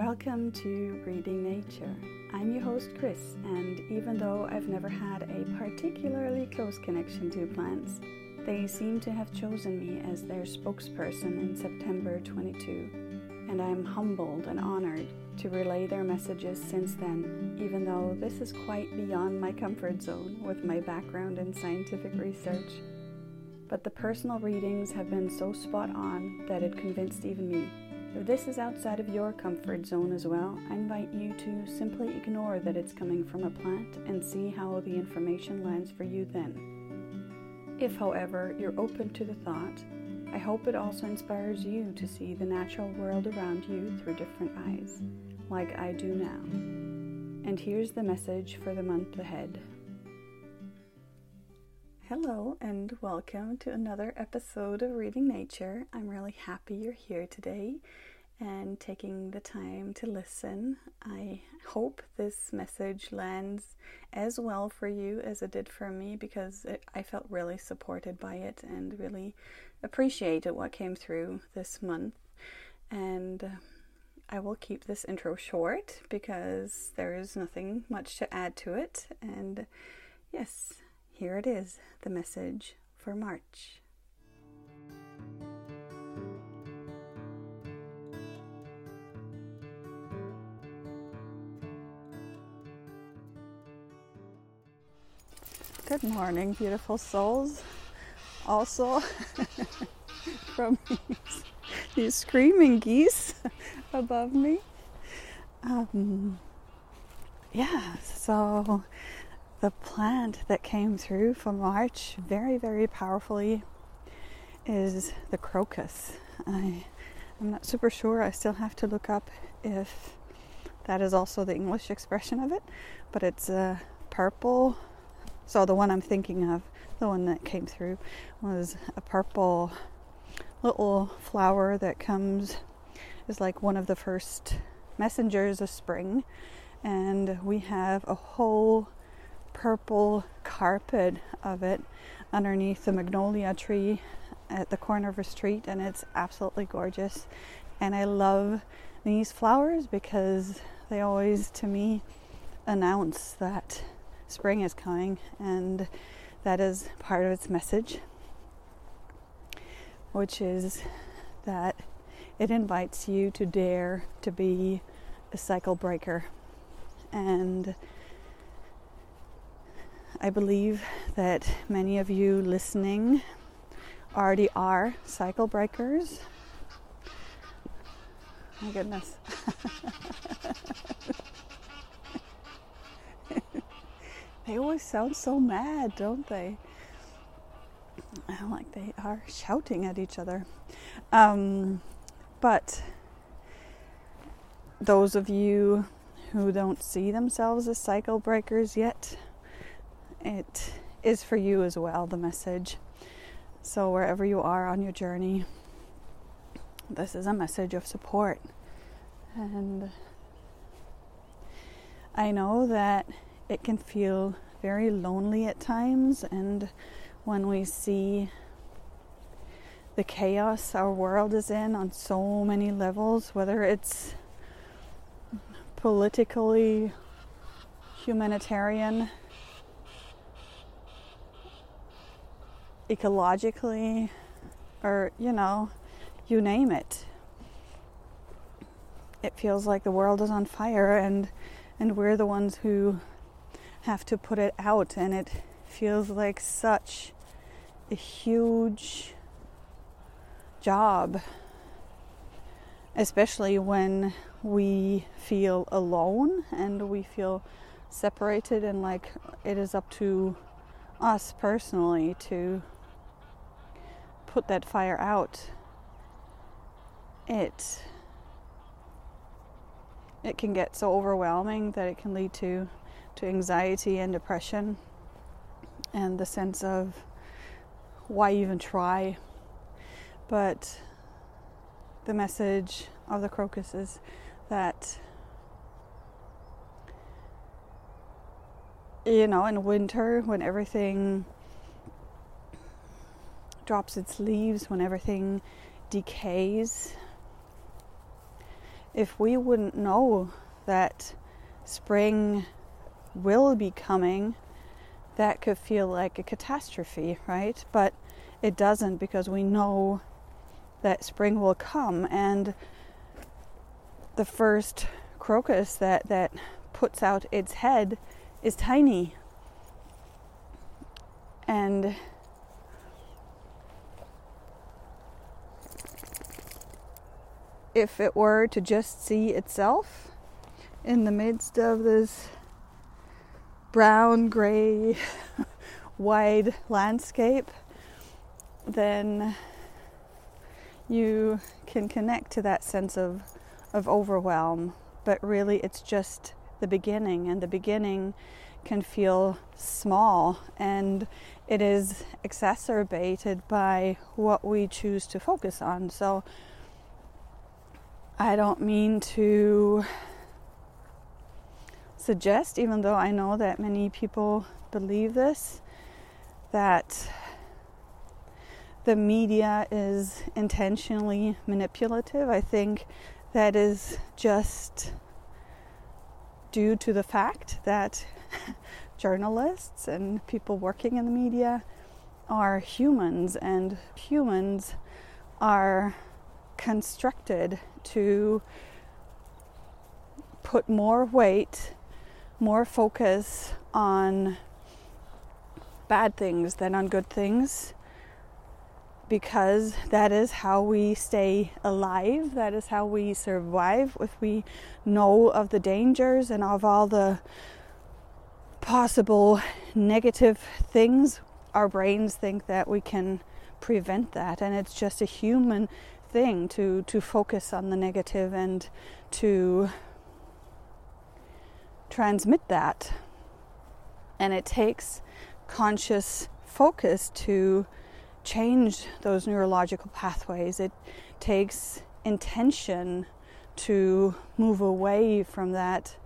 Welcome to Reading Nature. I'm your host, Chris, and even though I've never had a particularly close connection to plants, they seem to have chosen me as their spokesperson in September 22, and I'm humbled and honored to relay their messages since then, even though this is quite beyond my comfort zone with my background in scientific research. But the personal readings have been so spot on that it convinced even me if this is outside of your comfort zone as well, I invite you to simply ignore that it's coming from a plant and see how the information lands for you then. If, however, you're open to the thought, I hope it also inspires you to see the natural world around you through different eyes, like I do now. And here's the message for the month ahead. Hello, and welcome to another episode of Reading Nature. I'm really happy you're here today and taking the time to listen. I hope this message lands as well for you as it did for me because it, I felt really supported by it and really appreciated what came through this month. And uh, I will keep this intro short because there is nothing much to add to it. And yes, here it is the message for March. Good morning, beautiful souls. Also, from these, these, screaming geese above me. Um, yeah, so the plant that came through for March very, very powerfully is the crocus. I, I'm not super sure. I still have to look up if that is also the English expression of it, but it's a purple. So the one I'm thinking of, the one that came through, was a purple little flower that comes is like one of the first messengers of spring, and we have a whole purple carpet of it underneath the magnolia tree at the corner of a street, and it's absolutely gorgeous. And I love these flowers because they always, to me, announce that spring is coming, and that is part of its message, which is that it invites you to dare to be a cycle breaker. And I believe that many of you listening already are cycle breakers. My goodness. they always sound so mad, don't they? Like they are shouting at each other. Um, but those of you who don't see themselves as cycle breakers yet, it is for you as well, the message. So, wherever you are on your journey, this is a message of support. And I know that it can feel very lonely at times, and when we see the chaos our world is in on so many levels, whether it's politically, humanitarian, ecologically, or you know, you name it. It feels like the world is on fire and and we're the ones who have to put it out and it feels like such a huge job especially when we feel alone and we feel separated and like it is up to us personally to put that fire out, it it can get so overwhelming that it can lead to to anxiety and depression and the sense of why even try. But the message of the crocus is that you know in winter when everything drops its leaves, when everything decays, if we wouldn't know that spring will be coming, that could feel like a catastrophe, right? But it doesn't because we know that spring will come and the first crocus that, that puts out its head is tiny. And if it were to just see itself in the midst of this brown, gray, wide landscape, then you can connect to that sense of, of overwhelm. But really, it's just the beginning, and the beginning can feel small and it is exacerbated by what we choose to focus on. So, I don't mean to suggest, even though I know that many people believe this, that the media is intentionally manipulative. I think that is just due to the fact that journalists and people working in the media are humans, and humans are constructed to put more weight, more focus on bad things than on good things because that is how we stay alive, that is how we survive. If we know of the dangers and of all the possible negative things, our brains think that we can prevent that, and it's just a human thing to to focus on the negative and to transmit that. And it takes conscious focus to change those neurological pathways. It takes intention to move away from that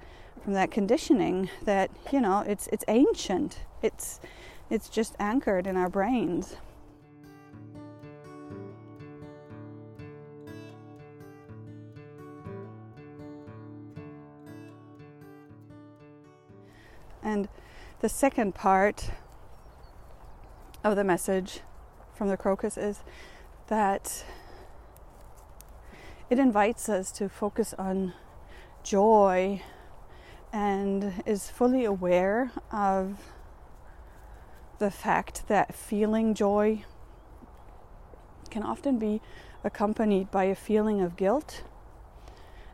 from that conditioning that you know it's it's ancient it's it's just anchored in our brains the second part of the message from the crocus is that it invites us to focus on joy and is fully aware of the fact that feeling joy can often be accompanied by a feeling of guilt,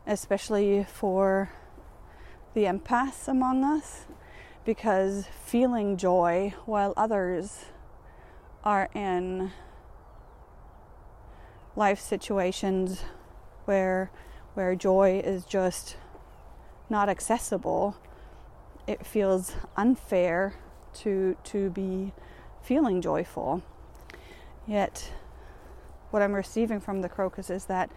especially for the empaths among us, because feeling joy while others are in life situations where where joy is just not accessible it feels unfair to to be feeling joyful. Yet what i'm receiving from the crocus is that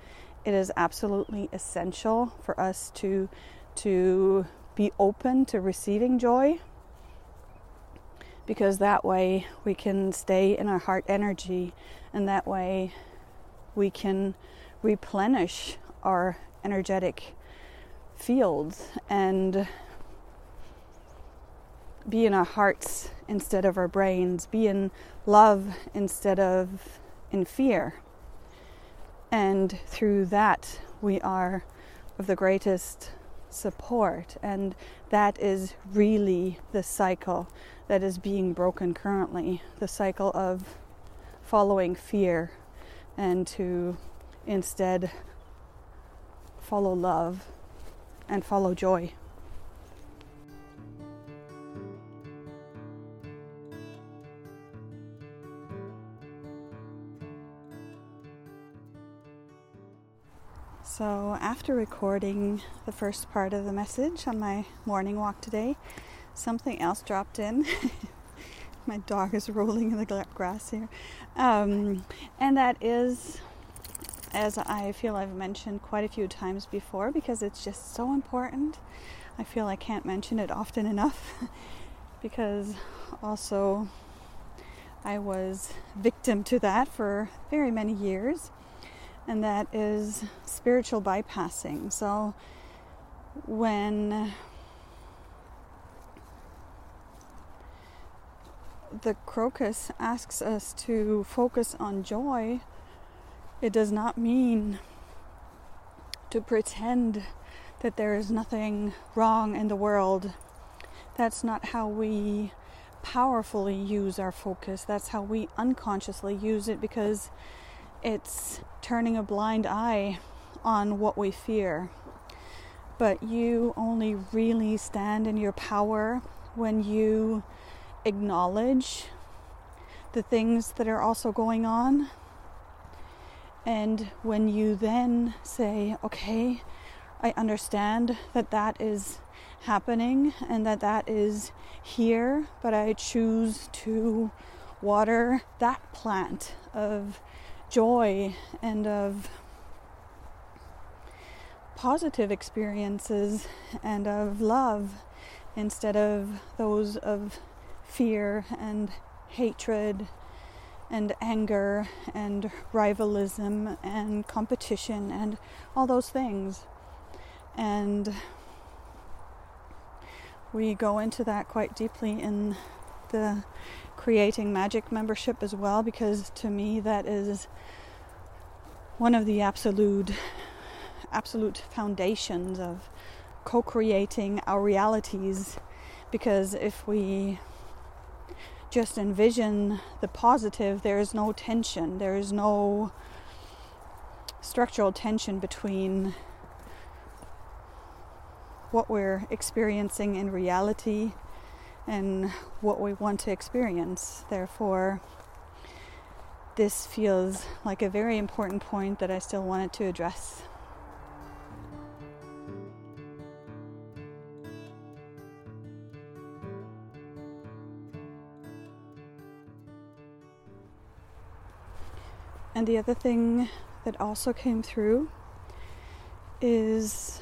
it is absolutely essential for us to to be open to receiving joy because that way we can stay in our heart energy and that way we can replenish our energetic fields and be in our hearts instead of our brains, be in love instead of in fear. And through that, we are of the greatest support. And that is really the cycle that is being broken currently the cycle of following fear and to instead follow love and follow joy. So, after recording the first part of the message on my morning walk today, something else dropped in. My dog is rolling in the grass here. Um, and that is, as I feel I've mentioned quite a few times before, because it's just so important. I feel I can't mention it often enough because also I was victim to that for very many years. And that is spiritual bypassing. So when the crocus asks us to focus on joy, it does not mean to pretend that there is nothing wrong in the world. That's not how we powerfully use our focus. That's how we unconsciously use it because it's turning a blind eye on what we fear. But you only really stand in your power when you acknowledge the things that are also going on. And when you then say, okay, I understand that that is happening and that that is here, but I choose to water that plant of joy and of positive experiences and of love instead of those of fear and hatred and anger and rivalism and competition and all those things. And we go into that quite deeply in the creating magic membership as well because to me that is one of the absolute absolute foundations of co-creating our realities. Because if we just envision the positive, there is no tension, there is no structural tension between what we're experiencing in reality and what we want to experience. Therefore, this feels like a very important point that I still wanted to address. And the other thing that also came through is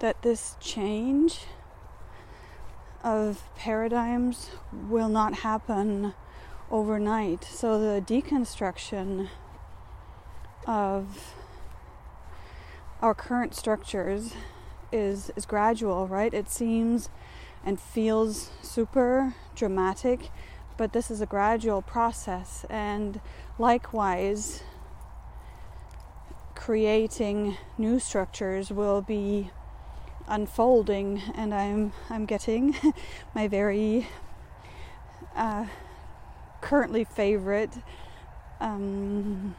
that this change of paradigms will not happen overnight. So the deconstruction of our current structures is is gradual, right? It seems and feels super dramatic but this is a gradual process, and likewise, creating new structures will be unfolding, and I'm I'm getting my very uh, currently favorite um,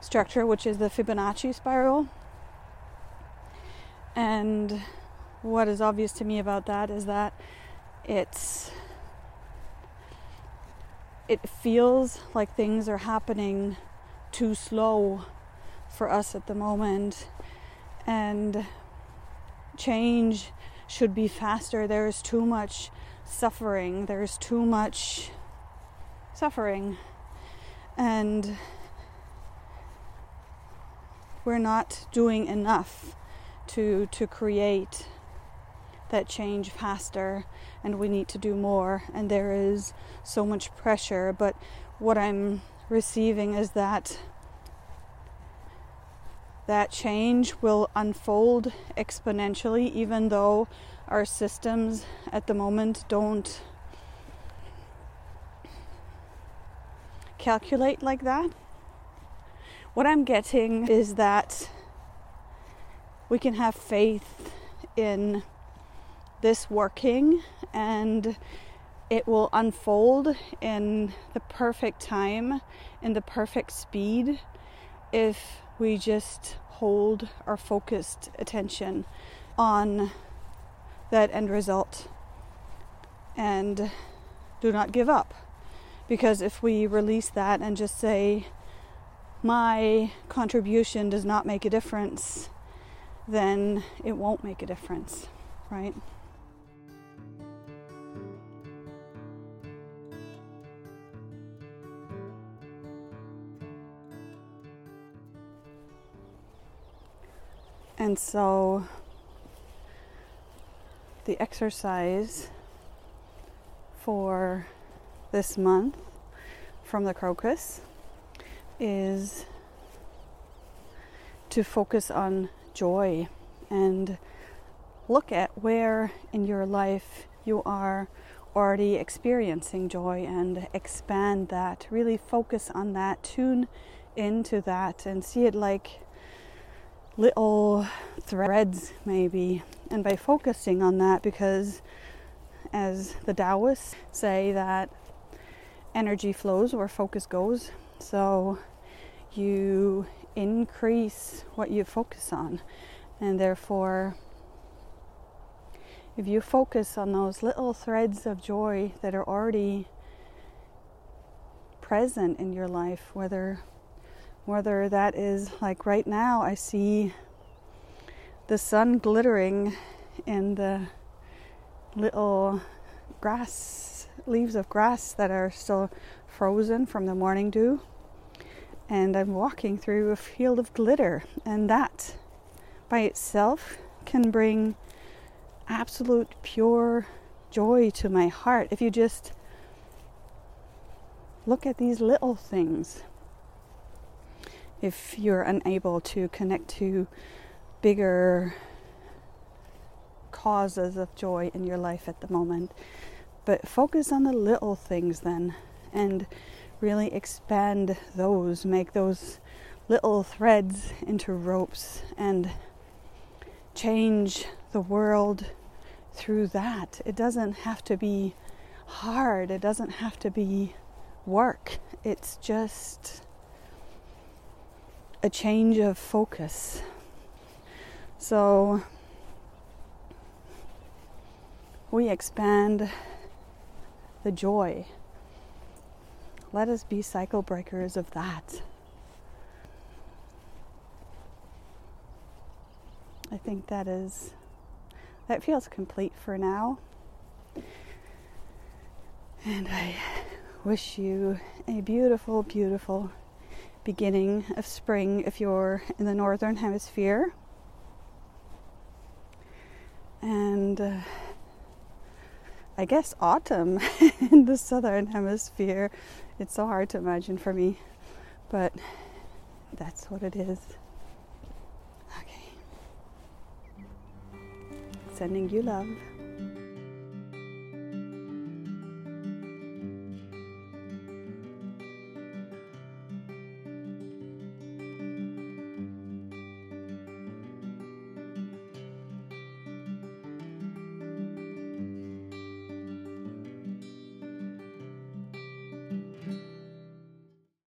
structure, which is the Fibonacci spiral. And what is obvious to me about that is that it's it feels like things are happening too slow for us at the moment and change should be faster. There is too much suffering. There's too much suffering. And we're not doing enough to to create that change faster. And we need to do more. And there is so much pressure. But what i'm receiving is that that change will unfold exponentially even though our systems at the moment don't calculate like that. What i'm getting is that we can have faith in this working and it will unfold in the perfect time, in the perfect speed, if we just hold our focused attention on that end result and do not give up. Because if we release that and just say, my contribution does not make a difference, then it won't make a difference, right? And so the exercise for this month from the crocus is to focus on joy and look at where in your life you are already experiencing joy and expand that. Really focus on that, tune into that, and see it like little threads, maybe. And by focusing on that, because as the Taoists say, that energy flows where focus goes. So you increase what you focus on, and therefore if you focus on those little threads of joy that are already present in your life, whether whether that is like right now, I see the sun glittering in the little grass leaves of grass that are still frozen from the morning dew. And I'm walking through a field of glitter, and that by itself can bring absolute pure joy to my heart if you just look at these little things. If you're unable to connect to bigger causes of joy in your life at the moment, but focus on the little things then and really expand those, make those little threads into ropes and change the world through that. It doesn't have to be hard, it doesn't have to be work. It's just a change of focus. So we expand the joy. Let us be cycle breakers of that. I think that is that feels complete for now. And I wish you a beautiful, beautiful beginning of spring if you're in the northern hemisphere. And uh, I guess autumn in the southern hemisphere. It's so hard to imagine for me, but that's what it is. Okay. Sending you love.